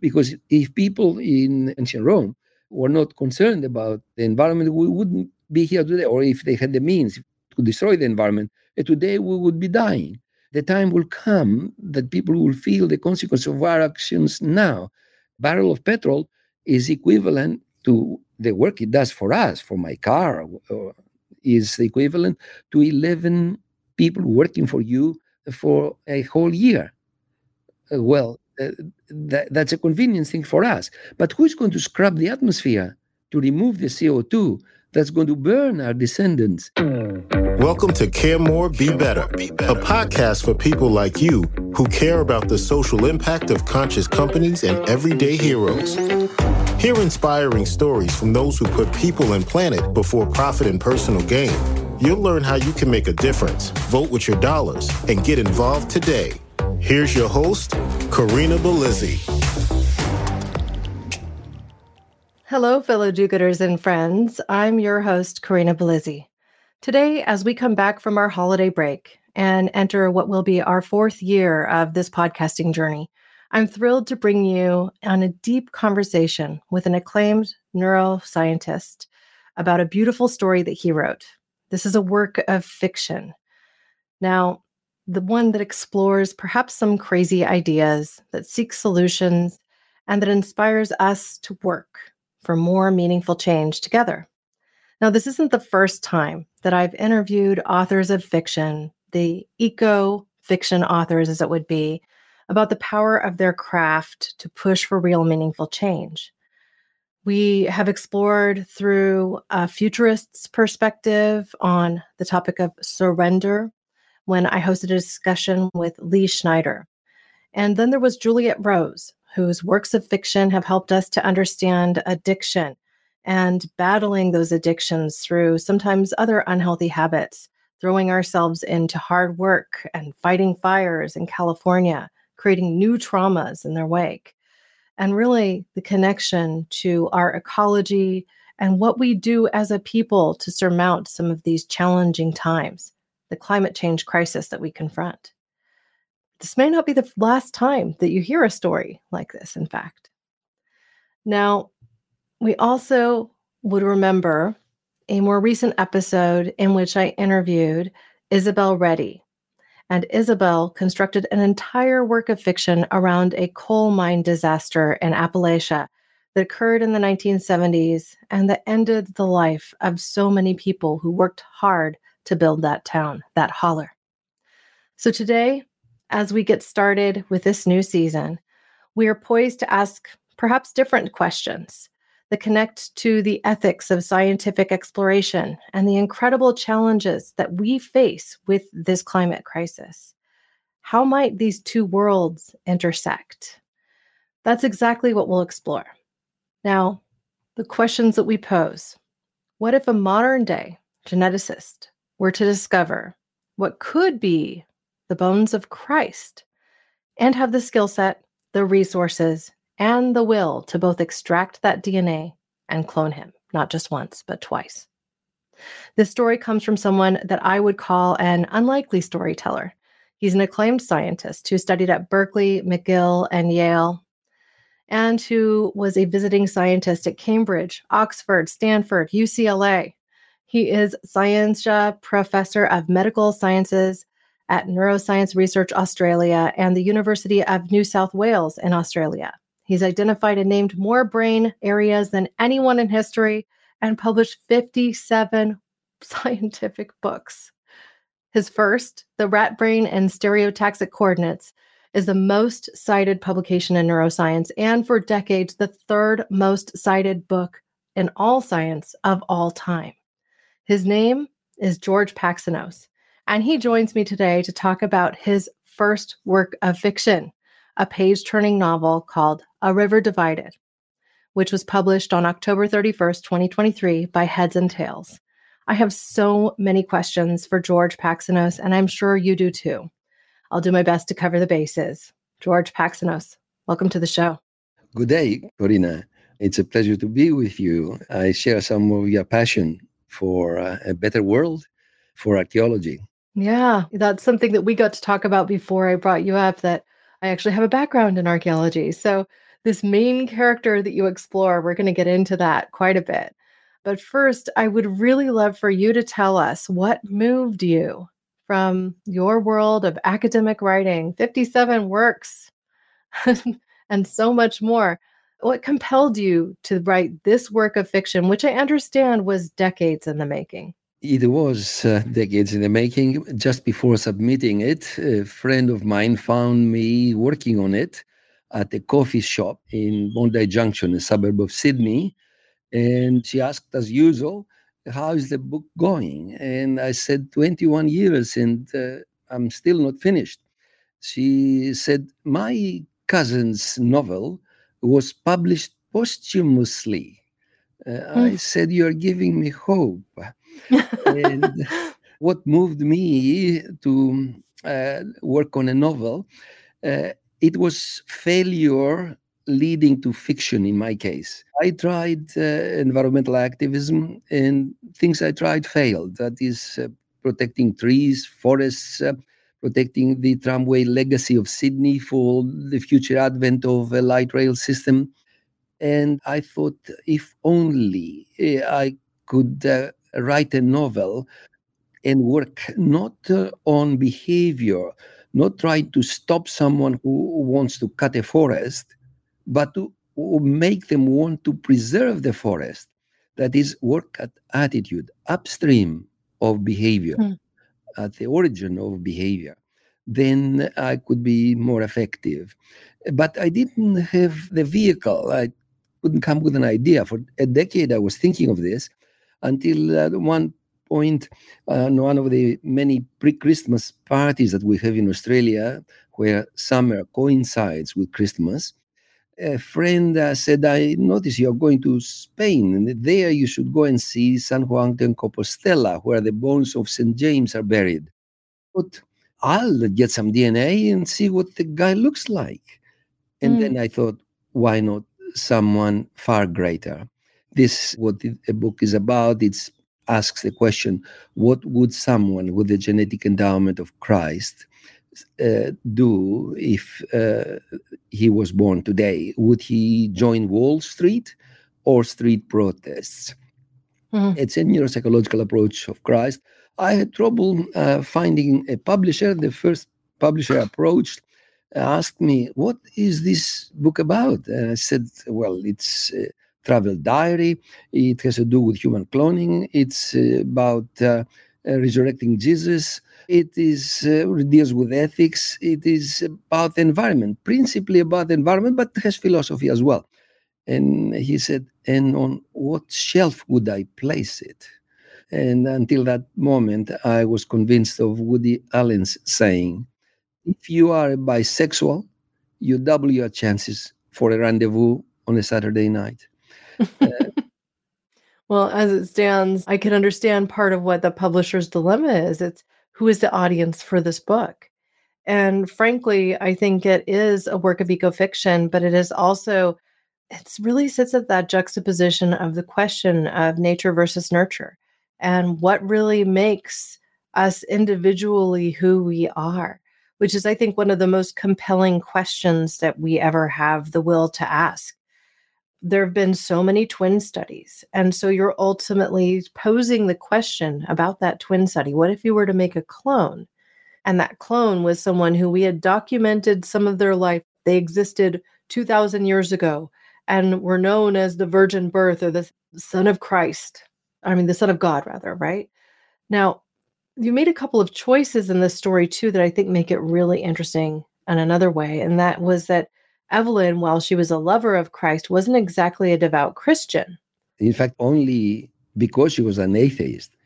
Because if people in ancient Rome were not concerned about the environment, we wouldn't be here today. Or if they had the means to destroy the environment, today we would be dying. The time will come that people will feel the consequence of our actions now. Barrel of petrol is equivalent to the work it does for us, for my car, uh, is equivalent to 11 people working for you for a whole year. Uh, well, Uh, that, that's a convenient thing for us. But who's going to scrub the atmosphere to remove the CO2 that's going to burn our descendants? Welcome to Care More, Be Better, a podcast for people like you who care about the social impact of conscious companies and everyday heroes. Hear inspiring stories from those who put people and planet before profit and personal gain. You'll learn how you can make a difference, vote with your dollars, and get involved today. Here's your host, Corinna Bellizzi. Hello, fellow do gooders and friends. I'm your host, Corinna Bellizzi. Today, as we come back from our holiday break and enter what will be our fourth year of this podcasting journey, I'm thrilled to bring you on a deep conversation with an acclaimed neuroscientist about a beautiful story that he wrote. This is a work of fiction. Now, the one that explores perhaps some crazy ideas, that seeks solutions, and that inspires us to work for more meaningful change together. Now, this isn't the first time that I've interviewed authors of fiction, the eco fiction authors, as it would be, about the power of their craft to push for real meaningful change. We have explored through a futurist's perspective on the topic of surrender when I hosted a discussion with Lee Schneider. And then there was Juliet Rose, whose works of fiction have helped us to understand addiction and battling those addictions through sometimes other unhealthy habits, throwing ourselves into hard work and fighting fires in California, creating new traumas in their wake. And really, the connection to our ecology and what we do as a people to surmount some of these challenging times, the climate change crisis that we confront. This may not be the last time that you hear a story like this, in fact. Now, we also would remember a more recent episode in which I interviewed Isabel Reddy, and Isabel constructed an entire work of fiction around a coal mine disaster in Appalachia that occurred in the 1970s and that ended the life of so many people who worked hard to build that town, that holler. So today, as we get started with this new season, we are poised to ask perhaps different questions that connect to the ethics of scientific exploration and the incredible challenges that we face with this climate crisis. How might these two worlds intersect? That's exactly what we'll explore. Now, the questions that we pose what if a modern day geneticist were to discover what could be the bones of Christ and have the skill set, the resources, and the will to both extract that DNA and clone him, not just once, but twice. This story comes from someone that I would call an unlikely storyteller. He's an acclaimed scientist who studied at Berkeley, McGill, and Yale, and who was a visiting scientist at Cambridge, Oxford, Stanford, UCLA. He is Scientia Professor of Medical Sciences at Neuroscience Research Australia and the University of New South Wales in Australia. He's identified and named more brain areas than anyone in history and published 57 scientific books. His first, The Rat Brain and Stereotaxic Coordinates, is the most cited publication in neuroscience and for decades the third most cited book in all science of all time. His name is George Paxinos, and he joins me today to talk about his first work of fiction, a page turning novel called A River Divided, which was published on October 31st, 2023 by Heads and Tails. I have so many questions for George Paxinos, and I'm sure you do too. I'll do my best to cover the bases. George Paxinos, welcome to the show. Good day, Corinna. It's a pleasure to be with you. I share some of your passion for uh, a better world, for archaeology. Yeah, that's something that we got to talk about before I brought you up that I actually have a background in archaeology. So this main character that you explore. We're going to get into that quite a bit. But first, I would really love for you to tell us what moved you from your world of academic writing, 57 works, and so much more. What compelled you to write this work of fiction, which I understand was decades in the making? It was uh, decades in the making. Just before submitting it, a friend of mine found me working on it at a coffee shop in Bondi Junction, a suburb of Sydney. And she asked, as usual, how is the book going? And I said, 21 years and uh, I'm still not finished. She said, my cousin's novel was published posthumously. Uh, mm. I hmm. said, You're giving me hope. and what moved me to uh, work on a novel, uh, it was failure leading to fiction in my case. I tried uh, environmental activism and things I tried failed. That is uh, protecting trees, forests, uh, protecting the tramway legacy of Sydney for the future advent of a light rail system. And I thought if only I could uh, write a novel and work not uh, on behavior, not trying to stop someone who wants to cut a forest, but to make them want to preserve the forest. That is, work at attitude upstream of behavior, mm. At the origin of behavior. Then I could be more effective. But I didn't have the vehicle. I couldn't come with an idea. For a decade, I was thinking of this until uh, at one point, uh, on one of the many pre Christmas parties that we have in Australia, where summer coincides with Christmas, a friend uh, said, I notice you're going to Spain, and there you should go and see San Juan de Compostela, where the bones of St. James are buried. But I'll get some DNA and see what the guy looks like. And mm. then I thought, why not someone far greater? This what the book is about. It asks the question, what would someone with the genetic endowment of Christ uh, do if uh, he was born today? Would he join Wall Street or street protests? Mm-hmm. It's a neuropsychological approach of Christ. I had trouble uh, finding a publisher. The first publisher approached asked me, What is this book about? And I said, Well, it's a travel diary. It has to do with human cloning. It's about uh, resurrecting Jesus. It is uh, deals with ethics. It is about the environment, principally about the environment, but has philosophy as well. And he said, and on what shelf would I place it? And until that moment, I was convinced of Woody Allen's saying, if you are bisexual, you double your chances for a rendezvous on a Saturday night. Uh, well, as it stands, I can understand part of what the publisher's dilemma is. It's who is the audience for this book? And frankly, I think it is a work of ecofiction, but it is also, it really sits at that juxtaposition of the question of nature versus nurture and what really makes us individually who we are, which is, I think, one of the most compelling questions that we ever have the will to ask there have been so many twin studies. And so you're ultimately posing the question about that twin study. What if you were to make a clone? And that clone was someone who we had documented some of their life. They existed 2,000 years ago and were known as the virgin birth or the son of Christ. I mean, the son of God, rather, right? Now, you made a couple of choices in this story too that I think make it really interesting in another way. And that was that Evelyn, while she was a lover of Christ, wasn't exactly a devout Christian. In fact, only because she was an atheist,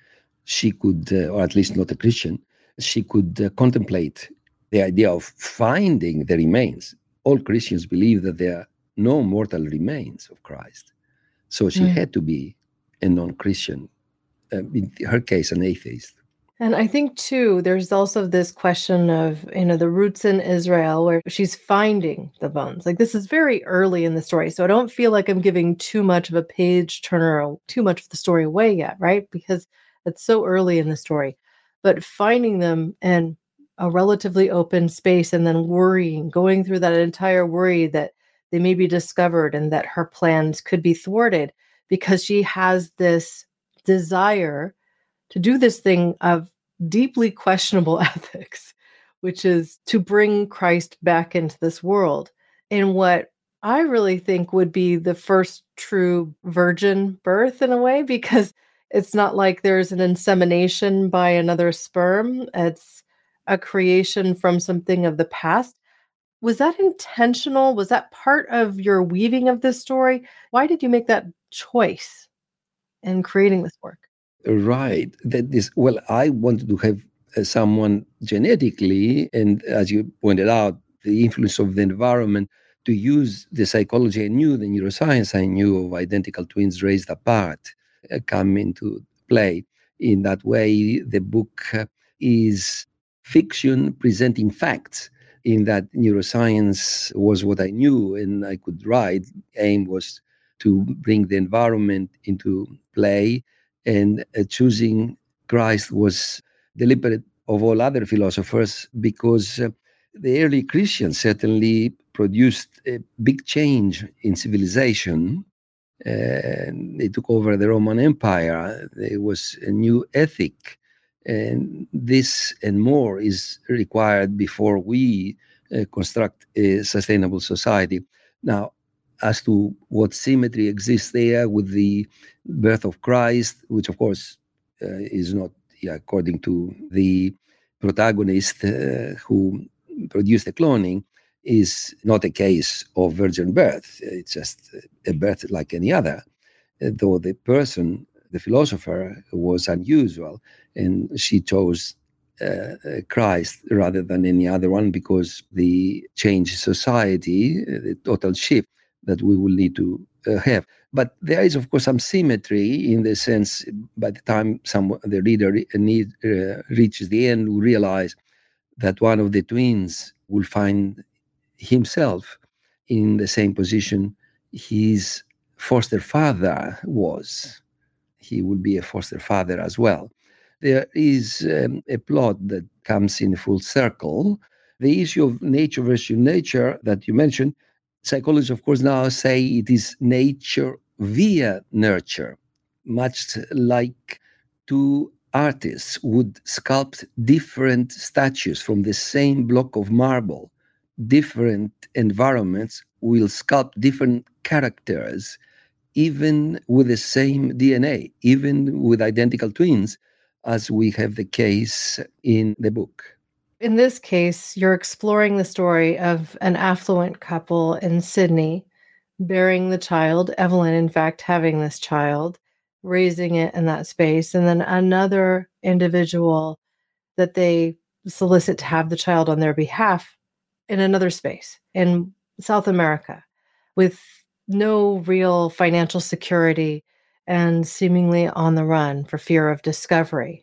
she could, uh, or at least not a Christian, she could uh, contemplate the idea of finding the remains. All Christians believe that there are no mortal remains of Christ. So she mm. had to be a non Christian, uh, in her case, an atheist. And I think too, there's also this question of, you know, the roots in Israel where she's finding the bones. Like this is very early in the story. So I don't feel like I'm giving too much of a page turner or too much of the story away yet, right? Because it's so early in the story. But finding them in a relatively open space and then worrying, going through that entire worry that they may be discovered and that her plans could be thwarted because she has this desire to do this thing of deeply questionable ethics, which is to bring Christ back into this world in what I really think would be the first true virgin birth in a way, because it's not like there's an insemination by another sperm. It's a creation from something of the past. Was that intentional? Was that part of your weaving of this story? Why did you make that choice in creating this work? Right. That is, well, I wanted to have uh, someone genetically, and as you pointed out, the influence of the environment to use the psychology I knew, the neuroscience I knew of identical twins raised apart uh, come into play. In that way, the book uh, is fiction presenting facts. In that neuroscience was what I knew and I could write. Aim was to bring the environment into play, and uh, choosing Christ was deliberate of all other philosophers because uh, the early Christians certainly produced a big change in civilization. Uh, they took over the Roman Empire. There was a new ethic. And this and more is required before we uh, construct a sustainable society. Now, as to what symmetry exists there with the birth of Christ, which of course uh, is not yeah, according to the protagonist uh, who produced the cloning, is not a case of virgin birth. It's just a birth like any other, though the person, the philosopher, was unusual, and she chose uh, Christ rather than any other one because the change society, the total shift that we will need to uh, have. But there is, of course, some symmetry in the sense by the time some the reader need, uh, reaches the end, we realize that one of the twins will find himself in the same position his foster father was. He will be a foster father as well. There is um, a plot that comes in full circle. The issue of nature versus nature that you mentioned, psychologists, of course, now say it is nature via nurture, much like two artists would sculpt different statues from the same block of marble different environments will sculpt different characters, even with the same DNA, even with identical twins, as we have the case in the book. In this case, you're exploring the story of an affluent couple in Sydney bearing the child, Evelyn, in fact, having this child, raising it in that space, and then another individual that they solicit to have the child on their behalf in another space in South America with no real financial security and seemingly on the run for fear of discovery.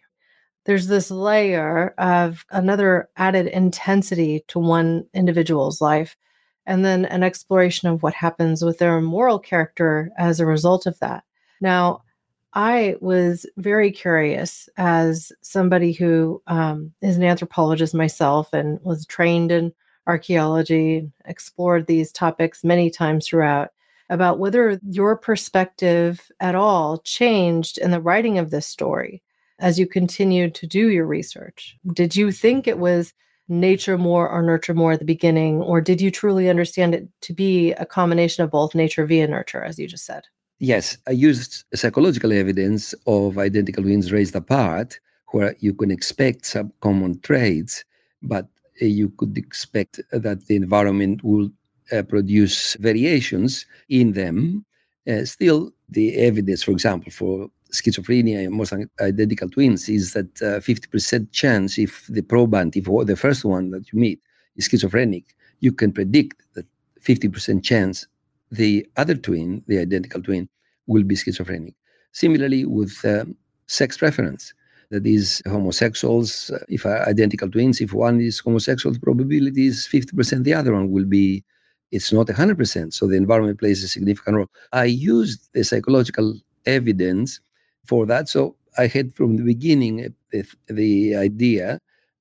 There's this layer of another added intensity to one individual's life, and then an exploration of what happens with their moral character as a result of that. Now, I was very curious as somebody who um, is an anthropologist myself and was trained in archaeology, explored these topics many times throughout, about whether your perspective at all changed in the writing of this story as you continued to do your research. Did you think it was nature more or nurture more at the beginning, or did you truly understand it to be a combination of both nature via nurture, as you just said? Yes, I used psychological evidence of identical twins raised apart, where you can expect some common traits, but uh, you could expect that the environment will uh, produce variations in them. Uh, still, the evidence, for example, for schizophrenia and most identical twins is that 50% chance if the proband, if the first one that you meet is schizophrenic, you can predict that 50% chance the other twin, the identical twin, will be schizophrenic. Similarly, with um, sex preference, that is homosexuals, uh, if are identical twins, if one is homosexual, the probability is 50%, the other one will be, it's not 100%. So the environment plays a significant role. I used the psychological evidence for that. So I had from the beginning the, the idea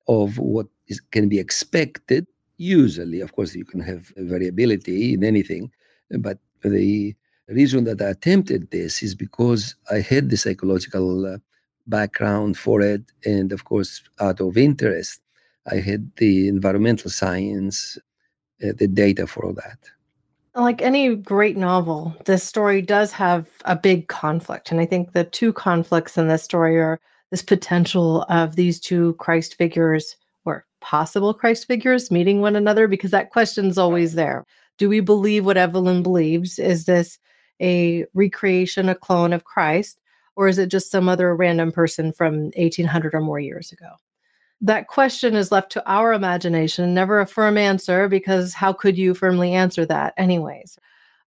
of what is, can be expected. Usually, of course, you can have variability in anything, But the reason that I attempted this is because I had the psychological uh, background for it. And of course, out of interest, I had the environmental science, uh, the data for all that. Like any great novel, this story does have a big conflict. And I think the two conflicts in this story are this potential of these two Christ figures or possible Christ figures meeting one another, because that question's always there. Do we believe what Evelyn believes? Is this a recreation, a clone of Christ? Or is it just some other random person from 1800 or more years ago? That question is left to our imagination, never a firm answer, because how could you firmly answer that, anyways?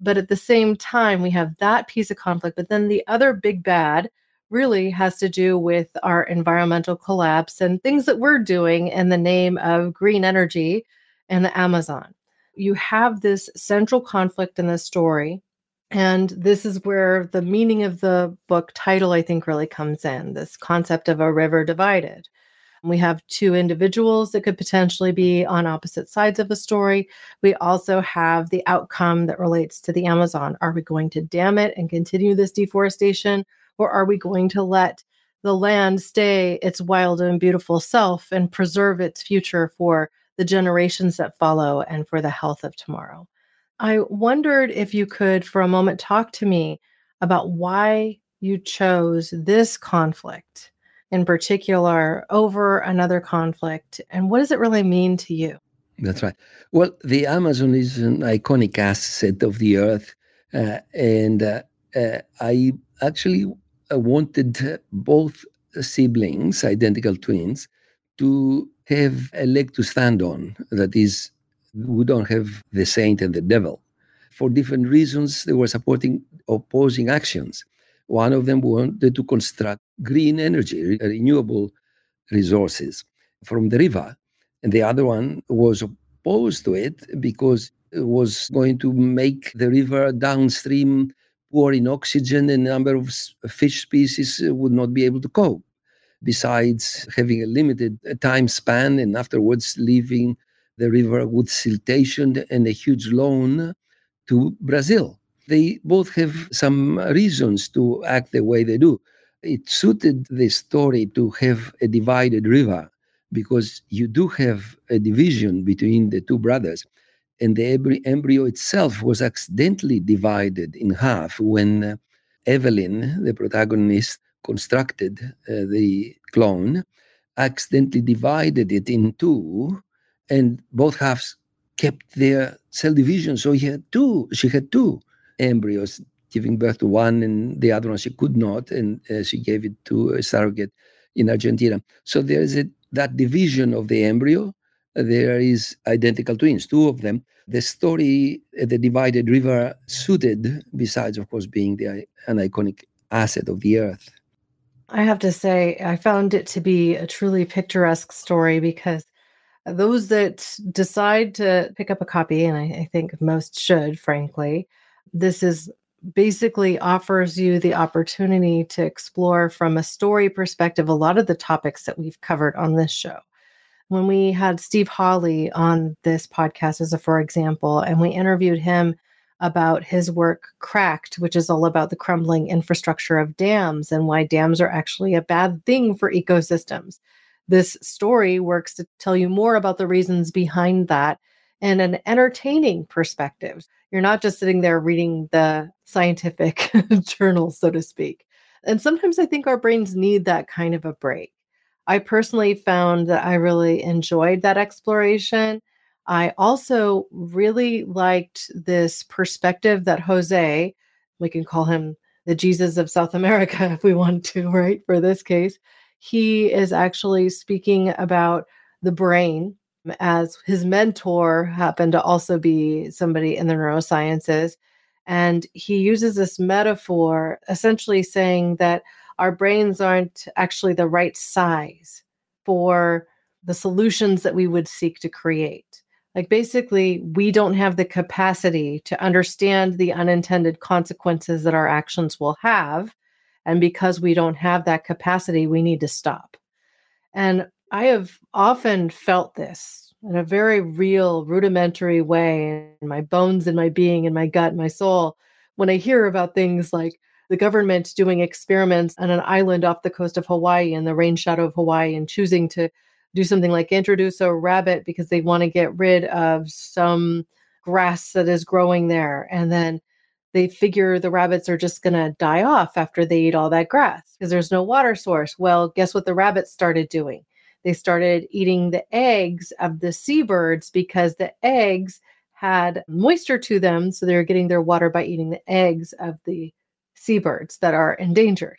But at the same time, we have that piece of conflict. But then the other big bad really has to do with our environmental collapse and things that we're doing in the name of green energy and the Amazon. You have this central conflict in the story. And this is where the meaning of the book title, I think, really comes in this concept of a river divided. We have two individuals that could potentially be on opposite sides of a story. We also have the outcome that relates to the Amazon. Are we going to dam it and continue this deforestation? Or are we going to let the land stay its wild and beautiful self and preserve its future for the generations that follow and for the health of tomorrow? I wondered if you could, for a moment, talk to me about why you chose this conflict in particular over another conflict and what does it really mean to you? That's right. Well, the Amazon is an iconic asset of the earth. Uh, and uh, uh, I actually uh, wanted both siblings, identical twins, to have a leg to stand on. That is, we don't have the saint and the devil. For different reasons, they were supporting opposing actions. One of them wanted to construct green energy, uh, renewable resources from the river. And the other one was opposed to it because it was going to make the river downstream poor in oxygen and a number of fish species uh, would not be able to cope. Besides having a limited uh, time span and afterwards leaving the river with siltation and a huge loan to Brazil. They both have some reasons to act the way they do it suited the story to have a divided river because you do have a division between the two brothers. And the embryo itself was accidentally divided in half when uh, Evelyn, the protagonist, constructed uh, the clone, accidentally divided it in two, and both halves kept their cell division. So he had two, she had two embryos giving birth to one and the other one she could not, and uh, she gave it to a surrogate in Argentina. So there is a, that division of the embryo. There is identical twins, two of them. The story, uh, the divided river, suited, besides, of course, being the, an iconic asset of the earth. I have to say, I found it to be a truly picturesque story because those that decide to pick up a copy, and I, I think most should, frankly, this is basically offers you the opportunity to explore from a story perspective a lot of the topics that we've covered on this show. When we had Steve Hawley on this podcast, as a for example, and we interviewed him about his work Cracked, which is all about the crumbling infrastructure of dams and why dams are actually a bad thing for ecosystems. This story works to tell you more about the reasons behind that and an entertaining perspective. You're not just sitting there reading the scientific journal, so to speak. And sometimes I think our brains need that kind of a break. I personally found that I really enjoyed that exploration. I also really liked this perspective that Jose, we can call him the Jesus of South America if we want to, right? For this case, he is actually speaking about the brain as his mentor happened to also be somebody in the neurosciences. And he uses this metaphor essentially saying that our brains aren't actually the right size for the solutions that we would seek to create. Like basically, we don't have the capacity to understand the unintended consequences that our actions will have. And because we don't have that capacity, we need to stop. And I have often felt this in a very real, rudimentary way in my bones, in my being, in my gut, my soul, when I hear about things like the government doing experiments on an island off the coast of Hawaii in the rain shadow of Hawaii and choosing to do something like introduce a rabbit because they want to get rid of some grass that is growing there. And then they figure the rabbits are just going to die off after they eat all that grass because there's no water source. Well, guess what the rabbits started doing? They started eating the eggs of the seabirds because the eggs had moisture to them. So they were getting their water by eating the eggs of the seabirds that are endangered.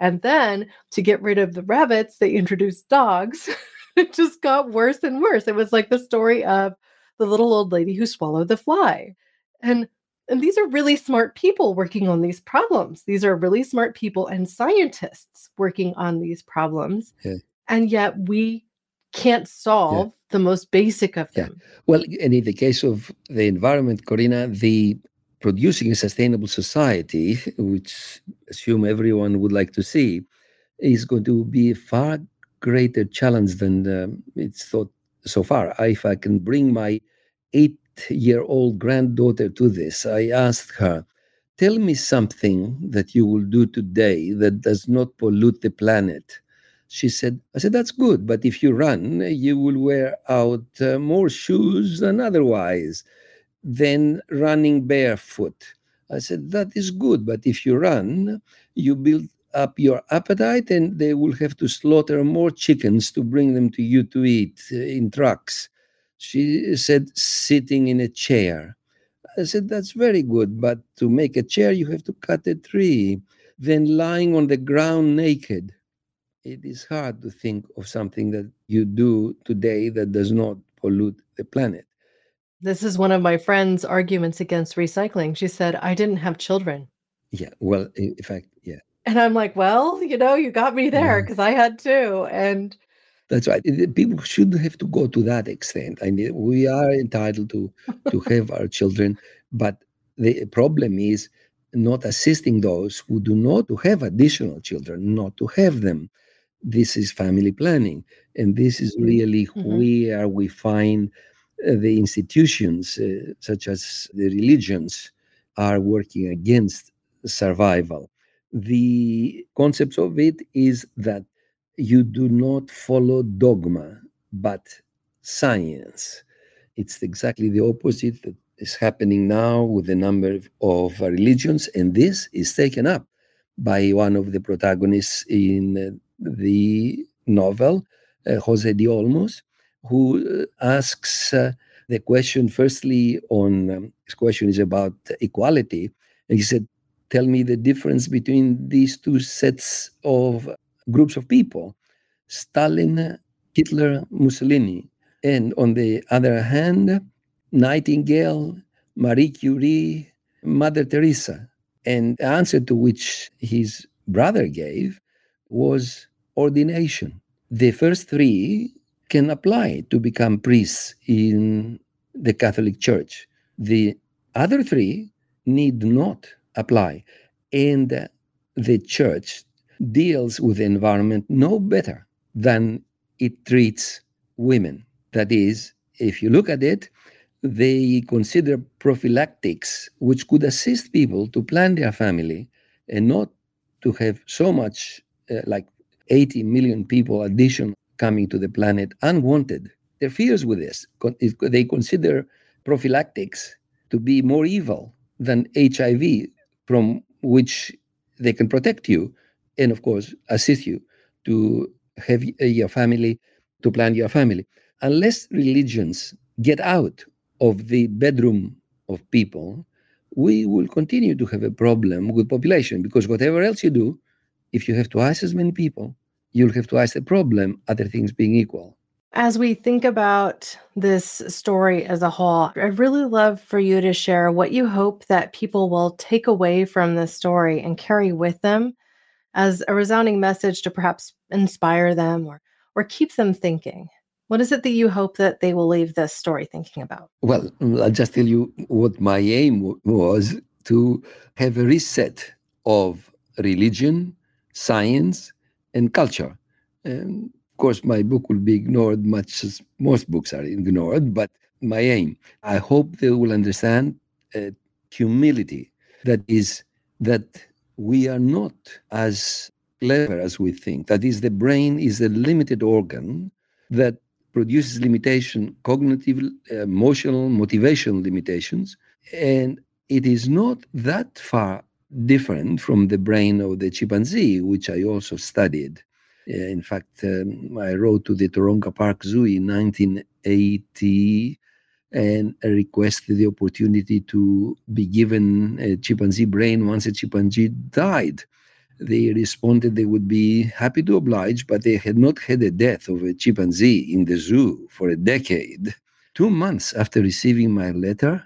And then to get rid of the rabbits, they introduced dogs. it just got worse and worse. It was like the story of the little old lady who swallowed the fly. And and these are really smart people working on these problems. These are really smart people and scientists working on these problems. Yeah. And yet we can't solve yeah. the most basic of them. Yeah. Well, and in the case of the environment, Corinna, the producing a sustainable society, which assume everyone would like to see, is going to be a far greater challenge than um, it's thought so far. If I can bring my eight year old granddaughter to this, I asked her, Tell me something that you will do today that does not pollute the planet. She said, I said, that's good, but if you run, you will wear out uh, more shoes than otherwise than running barefoot. I said, that is good, but if you run, you build up your appetite and they will have to slaughter more chickens to bring them to you to eat uh, in trucks. She said, sitting in a chair. I said, that's very good, but to make a chair, you have to cut a tree. Then lying on the ground naked. It is hard to think of something that you do today that does not pollute the planet. This is one of my friend's arguments against recycling. She said, I didn't have children. Yeah. Well, in fact, yeah. And I'm like, well, you know, you got me there mm-hmm. because I had two. And that's right. People shouldn't have to go to that extent. I mean, we are entitled to to have our children, but the problem is not assisting those who do not to have additional children, not to have them. This is family planning, and this is mm-hmm. really mm-hmm. where we find uh, the institutions, uh, such as the religions, are working against survival. The concept of it is that you do not follow dogma, but science. It's exactly the opposite that is happening now with a number of religions, and this is taken up by one of the protagonists in uh, the novel, uh, Jose de Olmos, who uh, asks uh, the question firstly on um, his question is about equality. And he said tell me the difference between these two sets of groups of people stalin hitler mussolini. And on the other hand nightingale marie curie mother teresa. And the answer to which his brother gave was ordination the first three can apply to become priests in the Catholic Church. The other three need not apply. And the church deals with the environment no better than it treats women. That is, if you look at it, they consider prophylactics which could assist people to plan their family and not to have so much uh, like 80 million people addition coming to the planet unwanted. Their fears with this, they consider prophylactics to be more evil than HIV, from which they can protect you and, of course, assist you to have your family, to plan your family. Unless religions get out of the bedroom of people, we will continue to have a problem with population because whatever else you do, if you have twice as many people, you'll have twice the problem, other things being equal. As we think about this story as a whole, I'd really love for you to share what you hope that people will take away from this story and carry with them as a resounding message to perhaps inspire them or, or keep them thinking. What is it that you hope that they will leave this story thinking about? Well, I'll just tell you what my aim was to have a reset of religion, science, and culture. And of course, my book will be ignored much as most books are ignored, but my aim, I hope they will understand uh, humility that is that we are not as clever as we think. That is, the brain is a limited organ that produces limitation, cognitive, emotional, motivational limitations, and it is not that far different from the brain of the chimpanzee, which I also studied. Uh, in fact, um, I wrote to the Taronga Park Zoo in 1980 and requested the opportunity to be given a chimpanzee brain once a chimpanzee died. They responded they would be happy to oblige, but they had not had a death of a chimpanzee in the zoo for a decade. Two months after receiving my letter,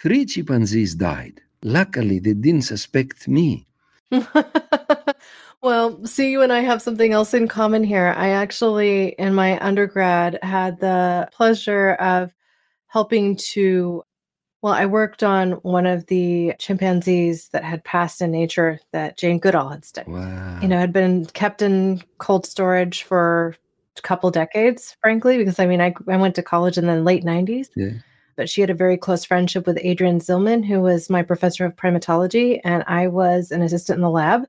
three chimpanzees died. Luckily, they didn't suspect me. well, see, you and I have something else in common here. I actually, in my undergrad, had the pleasure of helping to well, I worked on one of the chimpanzees that had passed in nature that Jane Goodall had studied. Wow. You know, had been kept in cold storage for a couple decades, frankly, because I mean, I, I went to college in the late 90s. Yeah. But she had a very close friendship with Adrienne Zihlman, who was my professor of primatology, and I was an assistant in the lab.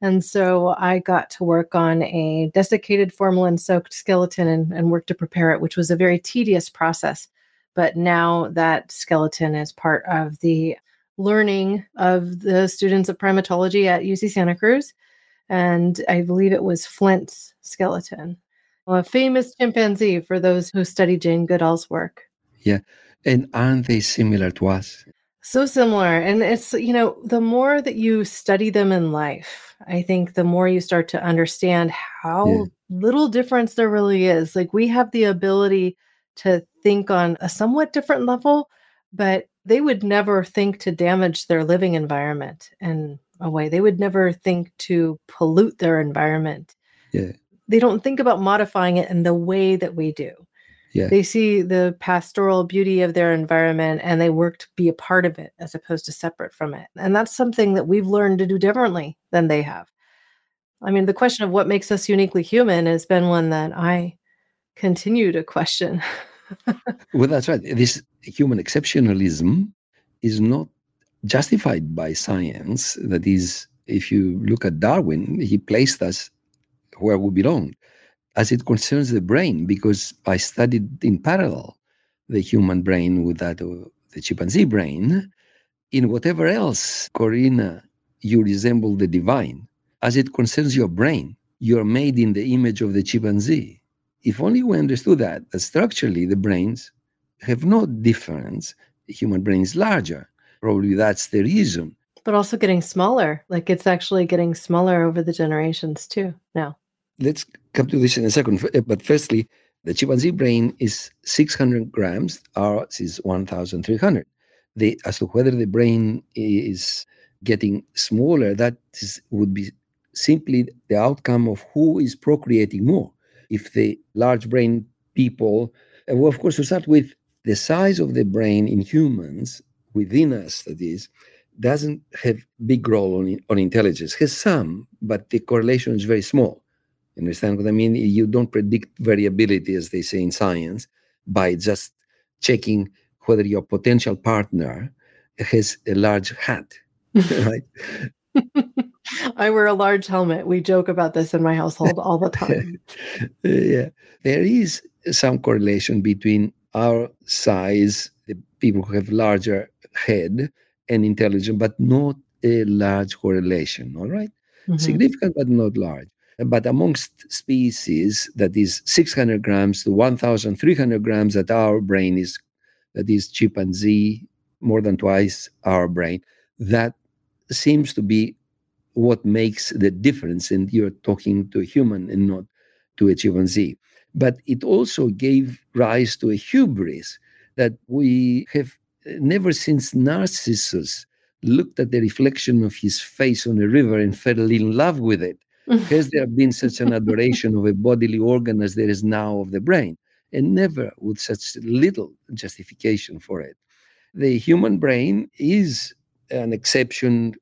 And so I got to work on a desiccated formalin soaked skeleton and, and work to prepare it, which was a very tedious process but now that skeleton is part of the learning of the students of primatology at UC Santa Cruz. And I believe it was Flint's skeleton, a famous chimpanzee for those who study Jane Goodall's work. Yeah. And aren't they similar to us? So similar. And it's, you know, the more that you study them in life, I think the more you start to understand how yeah. little difference there really is. Like we have the ability to think on a somewhat different level, but they would never think to damage their living environment in a way. They would never think to pollute their environment. Yeah. They don't think about modifying it in the way that we do. Yeah. They see the pastoral beauty of their environment and they work to be a part of it as opposed to separate from it. And that's something that we've learned to do differently than they have. I mean, the question of what makes us uniquely human has been one that I continue to question. well, that's right. This human exceptionalism is not justified by science. That is, if you look at Darwin, he placed us where we belong as it concerns the brain, because I studied in parallel the human brain with that of the chimpanzee brain. In whatever else, Corinna, you resemble the divine. As it concerns your brain, you're made in the image of the chimpanzee if only we understood that, that structurally the brains have no difference. The human brain is larger. Probably that's the reason. But also getting smaller. Like it's actually getting smaller over the generations too now. Let's come to this in a second. But firstly, the chimpanzee brain is 600 grams, ours is 1,300. The, as to whether the brain is getting smaller, that is, would be simply the outcome of who is procreating more if the large brain people, well, of course, we start with the size of the brain in humans within us, that is, doesn't have big role on, on intelligence. Has some, but the correlation is very small. Understand what I mean? You don't predict variability, as they say in science, by just checking whether your potential partner has a large hat, right? I wear a large helmet. We joke about this in my household all the time. yeah. There is some correlation between our size, the people who have larger head and intelligence, but not a large correlation. All right? mm-hmm. Significant, but not large. But amongst species, that is 600 grams to 1,300 grams that our brain is, that is chimpanzee, more than twice our brain, that seems to be what makes the difference. And you're talking to a human and not to a chimpanzee. But it also gave rise to a hubris that we have never since Narcissus looked at the reflection of his face on a river and fell in love with it. Has there been such an adoration of a bodily organ as there is now of the brain? And never with such little justification for it. The human brain is an exception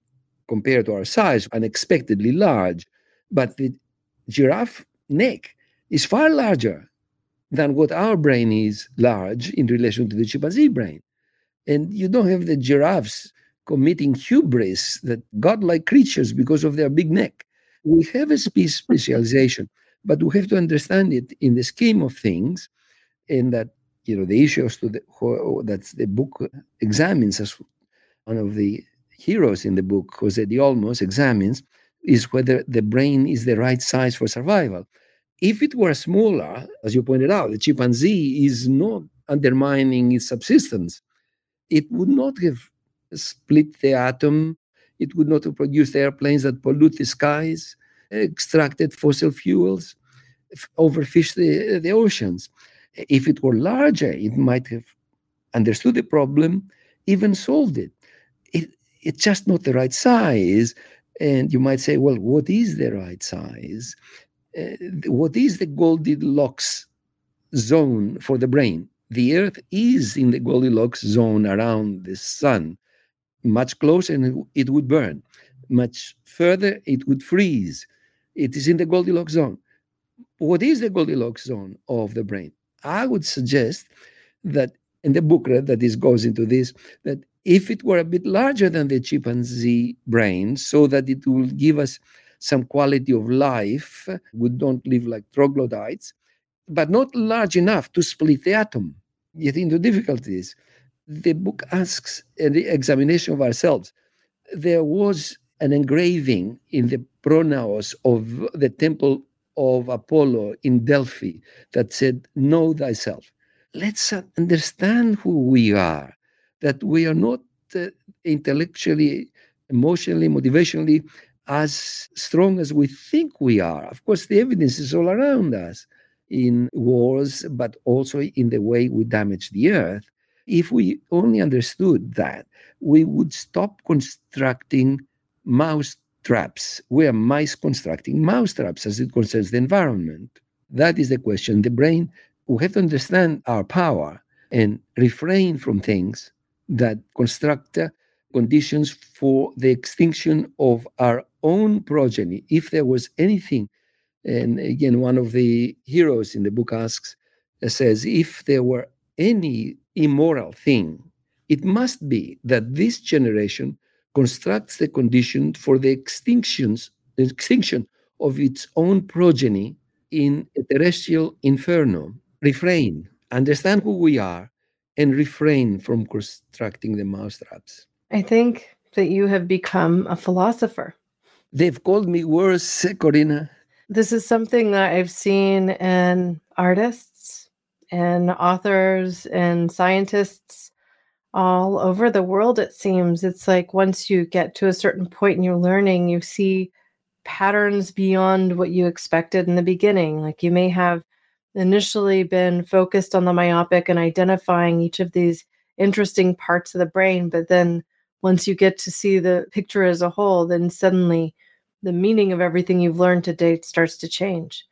compared to our size, unexpectedly large. But the giraffe neck is far larger than what our brain is large in relation to the chimpanzee brain. And you don't have the giraffes committing hubris that godlike creatures because of their big neck. We have a species specialization, but we have to understand it in the scheme of things, and that you know the issues to the that the book examines as one of the heroes in the book, Jose de Olmos, examines is whether the brain is the right size for survival. If it were smaller, as you pointed out, the chimpanzee is not undermining its subsistence. It would not have split the atom. It would not have produced airplanes that pollute the skies, extracted fossil fuels, overfished the, the oceans. If it were larger, it might have understood the problem, even solved it. it it's just not the right size. And you might say, well, what is the right size? Uh, what is the Goldilocks zone for the brain? The Earth is in the Goldilocks zone around the sun. Much closer, and it would burn. Much further, it would freeze. It is in the Goldilocks zone. What is the Goldilocks zone of the brain? I would suggest that in the book that this goes into this, that if it were a bit larger than the chimpanzee brain, so that it will give us some quality of life, we don't live like troglodytes, but not large enough to split the atom, Yet into difficulties. The book asks an examination of ourselves. There was an engraving in the pronaos of the temple of Apollo in Delphi that said, Know thyself. Let's understand who we are, that we are not uh, intellectually, emotionally, motivationally as strong as we think we are. Of course, the evidence is all around us in wars, but also in the way we damage the earth. If we only understood that, we would stop constructing mouse traps. We are mice constructing mouse traps as it concerns the environment. That is the question. The brain, we have to understand our power and refrain from things that construct conditions for the extinction of our own progeny. If there was anything, and again, one of the heroes in the book asks, uh, says, if there were any immoral thing, it must be that this generation constructs the condition for the extinctions, the extinction of its own progeny in a terrestrial inferno. Refrain, understand who we are, and refrain from constructing the mousetraps. I think that you have become a philosopher. They've called me worse, eh, Corinna. This is something that I've seen in artists and authors and scientists all over the world, it seems. It's like once you get to a certain point in your learning, you see patterns beyond what you expected in the beginning. Like you may have initially been focused on the myopic and identifying each of these interesting parts of the brain, but then once you get to see the picture as a whole, then suddenly the meaning of everything you've learned to date starts to change.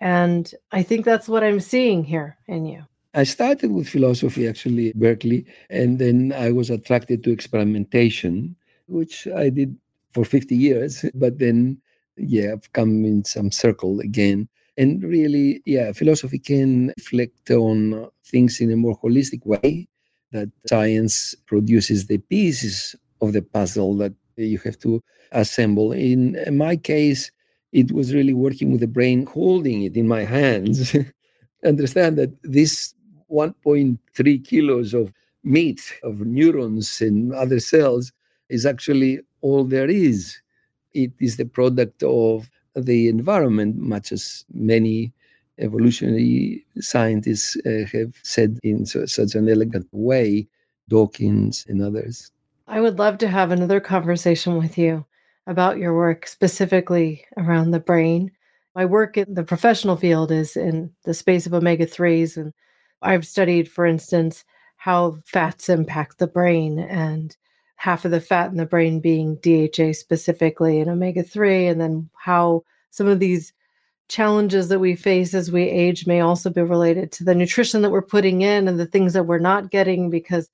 And I think that's what I'm seeing here in you. I started with philosophy actually at Berkeley, and then I was attracted to experimentation, which I did for 50 years. But then, yeah, I've come in some circle again. And really, yeah, philosophy can reflect on things in a more holistic way, that science produces the pieces of the puzzle that you have to assemble. In my case, it was really working with the brain, holding it in my hands. Understand that this 1.3 kilos of meat, of neurons and other cells, is actually all there is. It is the product of the environment, much as many evolutionary scientists uh, have said in so, such an elegant way, Dawkins and others. I would love to have another conversation with you about your work specifically around the brain. My work in the professional field is in the space of omega 3s and I've studied, for instance, how fats impact the brain and half of the fat in the brain being DHA specifically and omega 3, and then how some of these challenges that we face as we age may also be related to the nutrition that we're putting in and the things that we're not getting because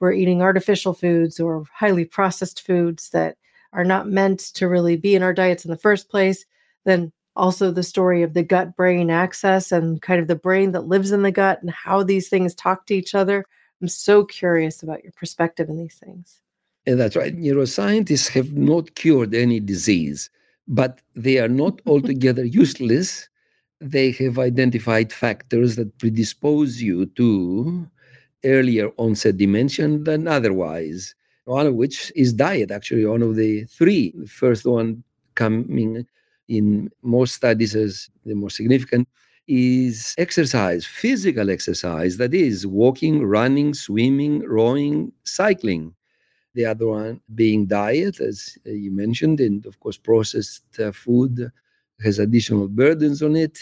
we're eating artificial foods or highly processed foods that are not meant to really be in our diets in the first place. Then also the story of the gut brain axis and kind of the brain that lives in the gut and how these things talk to each other. I'm so curious about your perspective in these things. And that's right. Neuroscientists have not cured any disease, but they are not altogether useless. They have identified factors that predispose you to earlier onset dementia than otherwise. One of which is diet, actually, one of the three. The first one coming in most studies as the most significant is exercise, physical exercise, that is, walking, running, swimming, rowing, cycling. The other one being diet, as you mentioned, and of course, processed uh, food has additional burdens on it.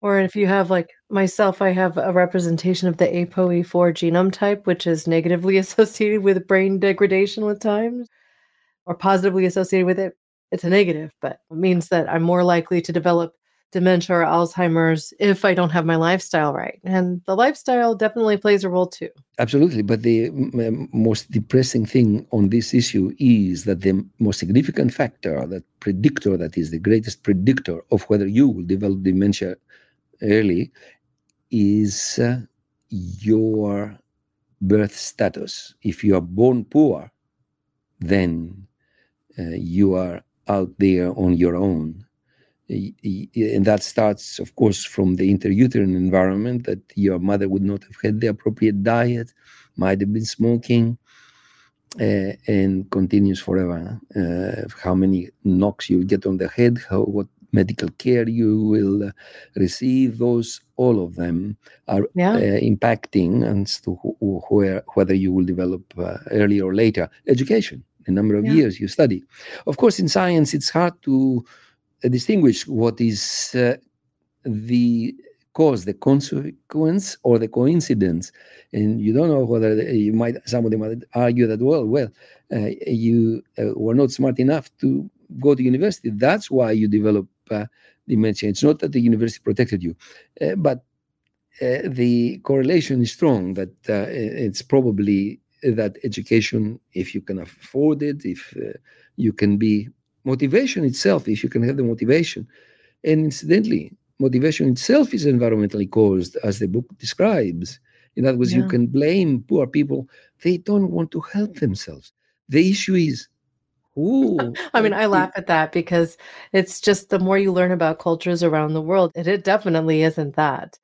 Or if you have, like myself, I have a representation of the ApoE4 genome type, which is negatively associated with brain degradation with time, or positively associated with it it's a negative, but it means that I'm more likely to develop dementia or Alzheimer's if I don't have my lifestyle right. And the lifestyle definitely plays a role too. Absolutely. But the m- most depressing thing on this issue is that the most significant factor, that predictor, that is the greatest predictor of whether you will develop dementia early, is uh, your birth status. If you are born poor, then uh, you are out there on your own. And that starts, of course, from the intrauterine environment that your mother would not have had the appropriate diet, might have been smoking, uh, and continues forever. Uh, how many knocks you'll get on the head, how what medical care you will uh, receive, those all of them are yeah. Uh, impacting as to wh- where, whether you will develop uh, earlier or later. Education the number of yeah. years you study. Of course, in science, it's hard to uh, distinguish what is uh, the cause, the consequence, or the coincidence, and you don't know whether you might. Somebody might argue that well, well, uh, you uh, were not smart enough to go to university. That's why you develop uh, dementia. It's not that the university protected you, uh, but the correlation is strong. That it's probably that education, if you can afford it, if uh, you can be motivation itself, if you can have the motivation. And incidentally, motivation itself is environmentally caused, as the book describes. In other words, yeah. you can blame poor people. They don't want to help themselves. The issue is who. I mean, I laugh at that because it's just the more you learn about cultures around the world, it, it definitely isn't that.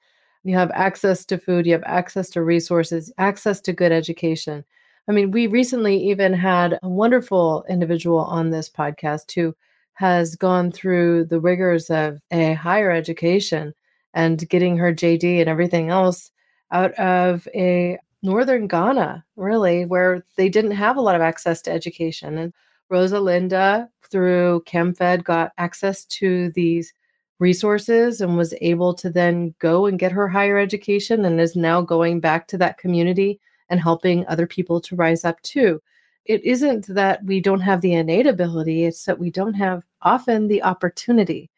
You have access to food, you have access to resources, access to good education. I mean, we recently even had a wonderful individual on this podcast who has gone through the rigors of a higher education and getting her JD and everything else out of a northern Ghana, really, where they didn't have a lot of access to education. And Rosalinda, through CAMFED, got access to these resources and was able to then go and get her higher education and is now going back to that community and helping other people to rise up too. It isn't that we don't have the innate ability, it's that we don't have often the opportunity.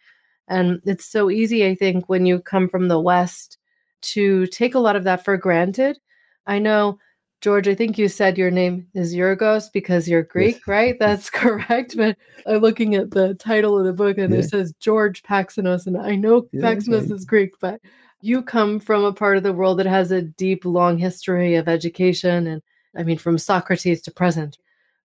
And it's so easy, I think, when you come from the West to take a lot of that for granted. I know George, I think you said your name is Yorgos because you're Greek, right? That's correct. But I'm looking at the title of the book and yeah. it says George Paxinos. And I know yeah, Paxinos is Greek, but you come from a part of the world that has a deep, long history of education. And I mean, from Socrates to present.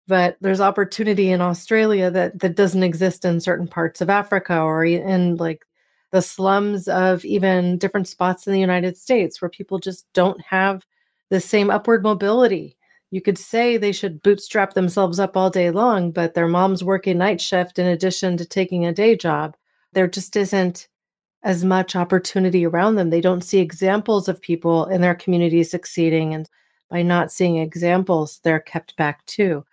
But there's opportunity in Australia that, that doesn't exist in certain parts of Africa or in like the slums of even different spots in the United States where people just don't have the same upward mobility. You could say they should bootstrap themselves up all day long, but their mom's working night shift in addition to taking a day job. There just isn't as much opportunity around them. They don't see examples of people in their community succeeding. And by not seeing examples, they're kept back too.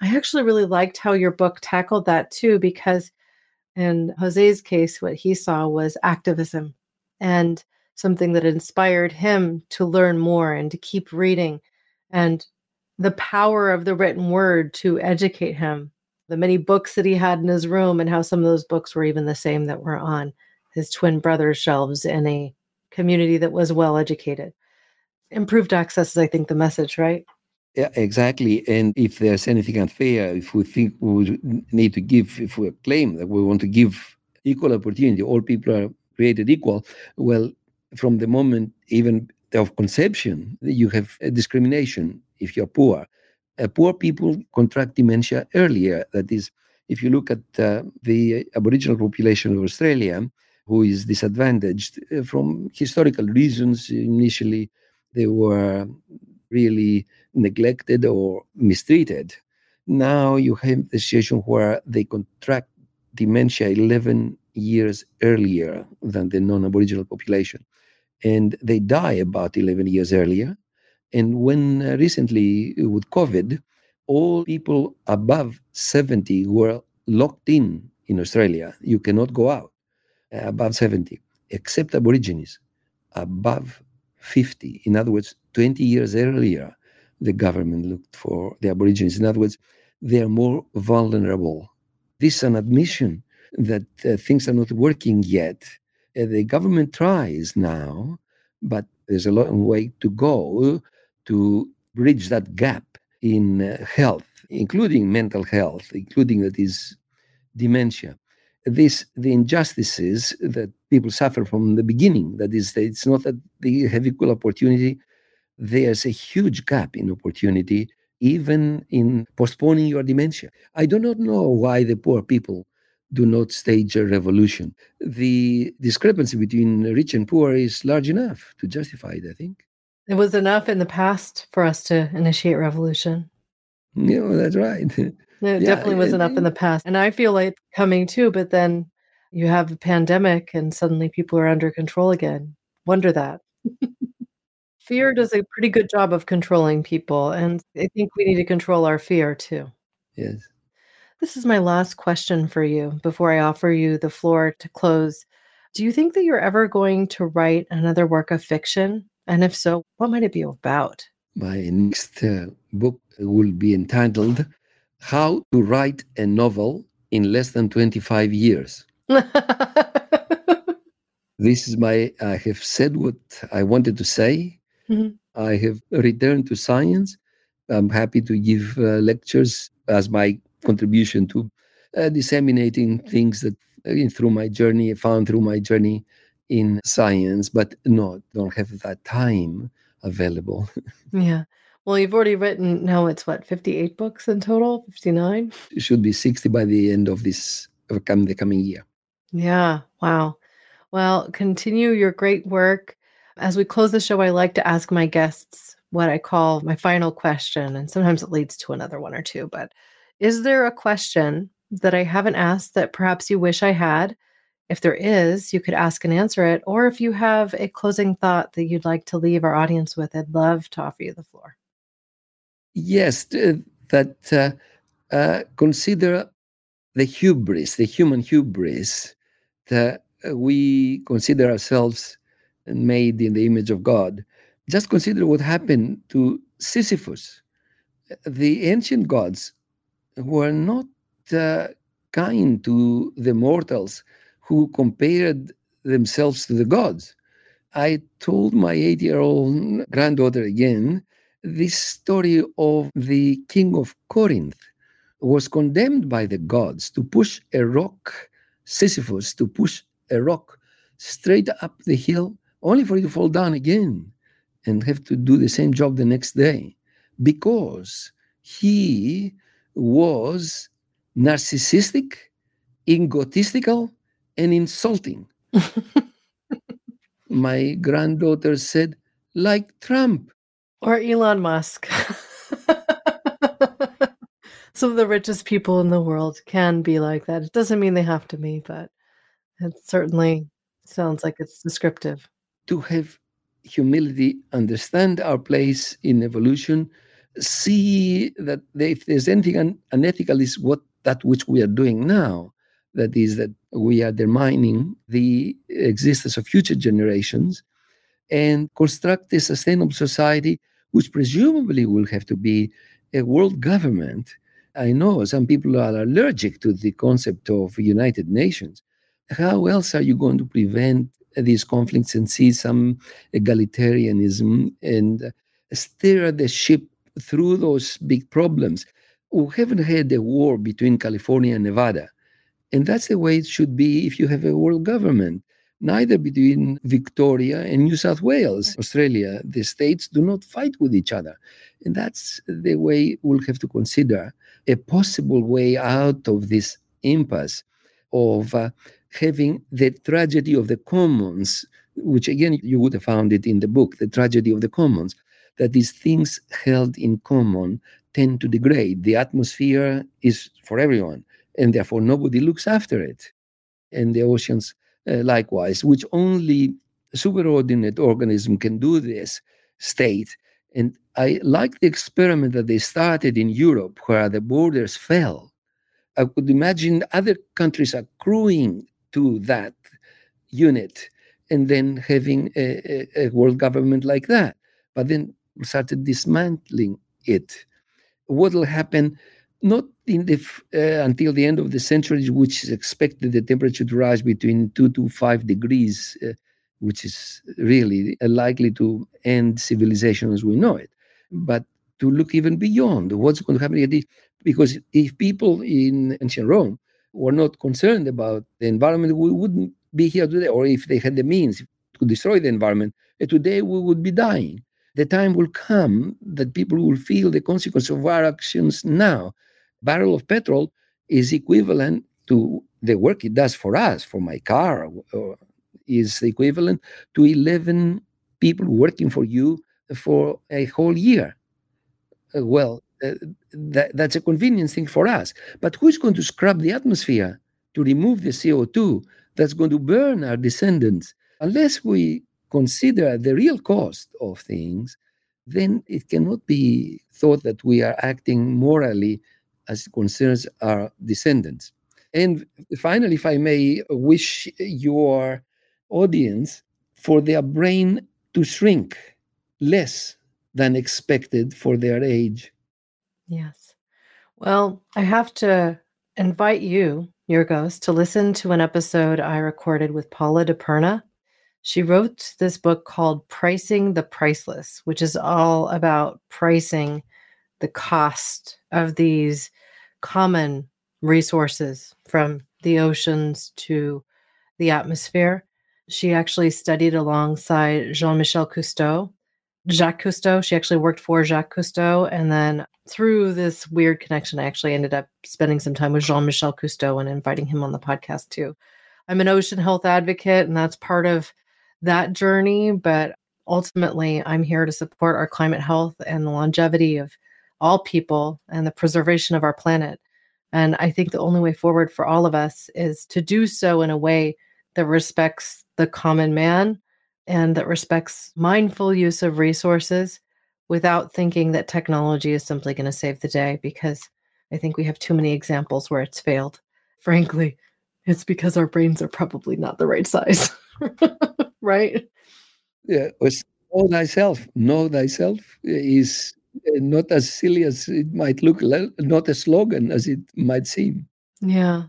I actually really liked how your book tackled that too, because in Jose's case, what he saw was activism. And something that inspired him to learn more and to keep reading and the power of the written word to educate him the many books that he had in his room and how some of those books were even the same that were on his twin brother's shelves in a community that was well educated improved access is i think the message right yeah, exactly. And if there's anything unfair, if we think we need to give, if we claim that we want to give equal opportunity, all people are created equal. Well, from the moment even of conception, you have discrimination if you're poor. Uh, poor people contract dementia earlier. That is, if you look at uh, the Aboriginal population of Australia, who is disadvantaged uh, from historical reasons, initially they were really neglected or mistreated. Now you have the situation where they contract dementia 11 years earlier than the non Aboriginal population. And they die about 11 years earlier. And when uh, recently with COVID, all people above 70 were locked in in Australia. You cannot go out uh, above 70, except Aborigines above 50. In other words, 20 years earlier, the government looked for the Aborigines. In other words, they are more vulnerable. This is an admission that uh, things are not working yet. Uh, the government tries now, but there's a long way to go to bridge that gap in uh, health, including mental health, including that is dementia. This the injustices that people suffer from the beginning. That is, it's not that they have equal opportunity. There's a huge gap in opportunity, even in postponing your dementia. I do not know why the poor people do not stage a revolution. The discrepancy between rich and poor is large enough to justify it, I think. It was enough in the past for us to initiate revolution. Yeah, that's right. It yeah, definitely was enough in the past. And I feel like coming too, but then you have a pandemic and suddenly people are under control again. Wonder that. fear does a pretty good job of controlling people. And I think we need to control our fear too. Yes. This is my last question for you before I offer you the floor to close. Do you think that you're ever going to write another work of fiction? And if so, what might it be about? My next uh, book will be entitled How to Write a Novel in Less Than 25 Years. this is my, I have said what I wanted to say. Mm-hmm. I have returned to science. I'm happy to give uh, lectures as my contribution to uh, disseminating things that uh, through my journey, found through my journey in science, but no, don't have that time available. yeah. Well, you've already written now it's what, 58 books in total? 59? It should be 60 by the end of this of the coming year. Yeah. Wow. Well, continue your great work. As we close the show, I like to ask my guests what I call my final question. And sometimes it leads to another one or two. But is there a question that I haven't asked that perhaps you wish I had? If there is, you could ask and answer it. Or if you have a closing thought that you'd like to leave our audience with, I'd love to offer you the floor. Yes, that uh, uh, consider the hubris, the human hubris, that we consider ourselves made in the image of God. Just consider what happened to Sisyphus. The ancient gods were not uh, kind to the mortals who compared themselves to the gods. I told my eight year old granddaughter again this story of the king of Corinth was condemned by the gods to push a rock, Sisyphus, to push a rock straight up the hill, only for it to fall down again and have to do the same job the next day because he was narcissistic, egotistical, and insulting. My granddaughter said, like Trump. Or Elon Musk. Some of the richest people in the world can be like that. It doesn't mean they have to be, but it certainly sounds like it's descriptive. To have humility, understand our place in evolution, see that if there's anything unethical, is what that which we are doing now. That is that we are undermining the existence of future generations and construct a sustainable society, which presumably will have to be a world government. I know some people are allergic to the concept of United Nations. How else are you going to prevent these conflicts and see some egalitarianism and steer the ship through those big problems. We haven't had a war between California and Nevada. And that's the way it should be if you have a world government. Neither between Victoria and New South Wales, Australia, the states do not fight with each other. And that's the way we'll have to consider a possible way out of this impasse of uh, having the tragedy of the commons, which again you would have found it in the book, the tragedy of the commons, that these things held in common tend to degrade. The atmosphere is for everyone, and therefore nobody looks after it. And the oceans uh, likewise, which only superordinate organism can do this state. And I like the experiment that they started in Europe, where the borders fell. I could imagine other countries accruing to that unit and then having a, a, a world government like that. But then started dismantling it. What will happen? Not in the uh, until the end of the century, which is expected the temperature to rise between two to five degrees, uh, which is really likely to end civilization as we know it. But to look even beyond what's going to happen, because if people in ancient Rome were not concerned about the environment, we wouldn't be here today. Or if they had the means to destroy the environment, today we would be dying the time will come that people will feel the consequence of our actions now. Barrel of petrol is equivalent to the work it does for us, for my car, uh, is equivalent to 11 people working for you for a whole year. Uh, well, uh, that, that's a convenience thing for us. But who's going to scrub the atmosphere to remove the CO2 that's going to burn our descendants? Unless we consider the real cost of things, then it cannot be thought that we are acting morally as concerns our descendants. And finally, if I may wish your audience for their brain to shrink less than expected for their age. Yes. Well, I have to invite you, your Yorgos, to listen to an episode I recorded with Paula DiPerna she wrote this book called Pricing the Priceless, which is all about pricing the cost of these common resources from the oceans to the atmosphere. She actually studied alongside Jean Michel Cousteau. Jacques Cousteau, she actually worked for Jacques Cousteau. And then through this weird connection, I actually ended up spending some time with Jean Michel Cousteau and inviting him on the podcast too. I'm an ocean health advocate, and that's part of that journey, but ultimately, I'm here to support our climate health and the longevity of all people and the preservation of our planet. And I think the only way forward for all of us is to do so in a way that respects the common man and that respects mindful use of resources without thinking that technology is simply going to save the day because I think we have too many examples where it's failed. Frankly, it's because our brains are probably not the right size. right? Yeah, know thyself. Know thyself is uh, not as silly as it might look, not a slogan as it might seem. Yeah.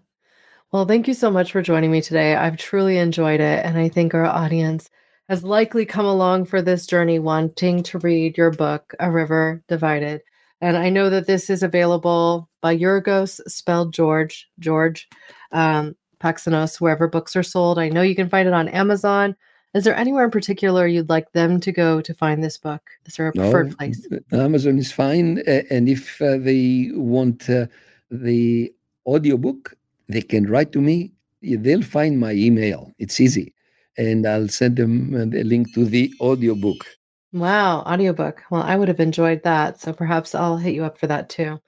Well, thank you so much for joining me today. I've truly enjoyed it. And I think our audience has likely come along for this journey wanting to read your book, A River Divided. And I know that this is available by Yorgos, spelled George, George um, Paxinos, wherever books are sold. I know you can find it on Amazon. Is there anywhere in particular you'd like them to go to find this book? Is there a preferred no, place? Amazon is fine. And if uh, they want uh, the audiobook, they can write to me. They'll find my email. It's easy. And I'll send them uh, the link to the audiobook. Wow, audiobook. Well, I would have enjoyed that. So perhaps I'll hit you up for that too.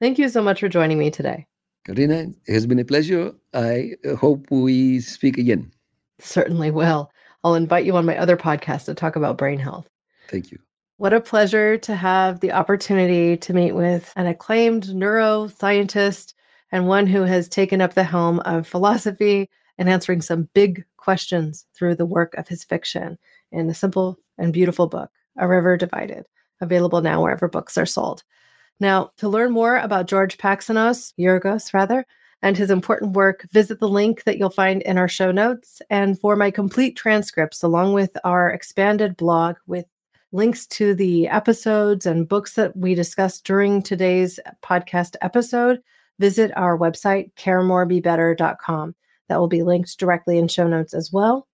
Thank you so much for joining me today. Corinna, it has been a pleasure. I hope we speak again. Certainly will. I'll invite you on my other podcast to talk about brain health. Thank you. What a pleasure to have the opportunity to meet with an acclaimed neuroscientist and one who has taken up the helm of philosophy and answering some big questions through the work of his fiction in the simple and beautiful book, A River Divided, available now wherever books are sold. Now, to learn more about George Paxinos, Yorgos rather, and his important work, visit the link that you'll find in our show notes. And for my complete transcripts, along with our expanded blog with links to the episodes and books that we discussed during today's podcast episode, visit our website, caremorebebetter.com. That will be linked directly in show notes as well.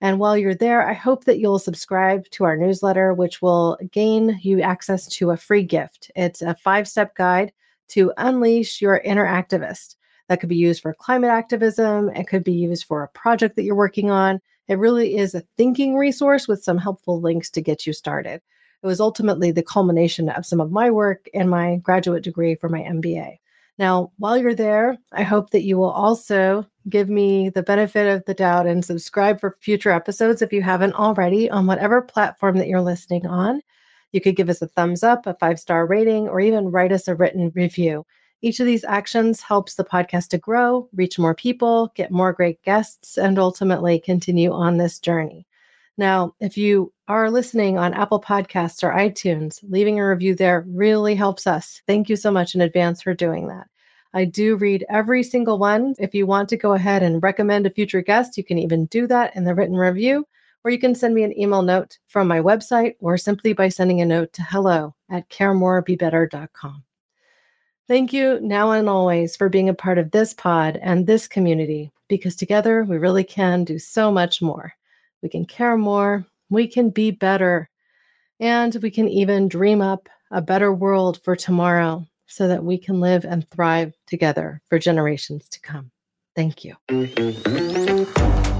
And while you're there, I hope that you'll subscribe to our newsletter, which will gain you access to a free gift. It's a five step guide to unleash your inner activist. That could be used for climate activism, it could be used for a project that you're working on. It really is a thinking resource with some helpful links to get you started. It was ultimately the culmination of some of my work and my graduate degree for my MBA. Now, while you're there, I hope that you will also give me the benefit of the doubt and subscribe for future episodes if you haven't already on whatever platform that you're listening on. You could give us a thumbs up, a five star rating, or even write us a written review. Each of these actions helps the podcast to grow, reach more people, get more great guests, and ultimately continue on this journey. Now, if you are listening on Apple Podcasts or iTunes, leaving a review there really helps us. Thank you so much in advance for doing that. I do read every single one. If you want to go ahead and recommend a future guest, you can even do that in the written review, or you can send me an email note from my website or simply by sending a note to hello at caremorebebetter.com. Thank you now and always for being a part of this pod and this community, because together we really can do so much more. We can care more, we can be better, and we can even dream up a better world for tomorrow so that we can live and thrive together for generations to come. Thank you.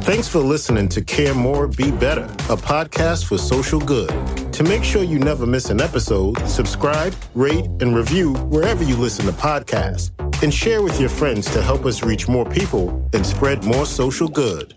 Thanks for listening to Care More, Be Better, a podcast for social good. To make sure you never miss an episode, subscribe, rate, and review wherever you listen to podcasts, and share with your friends to help us reach more people and spread more social good.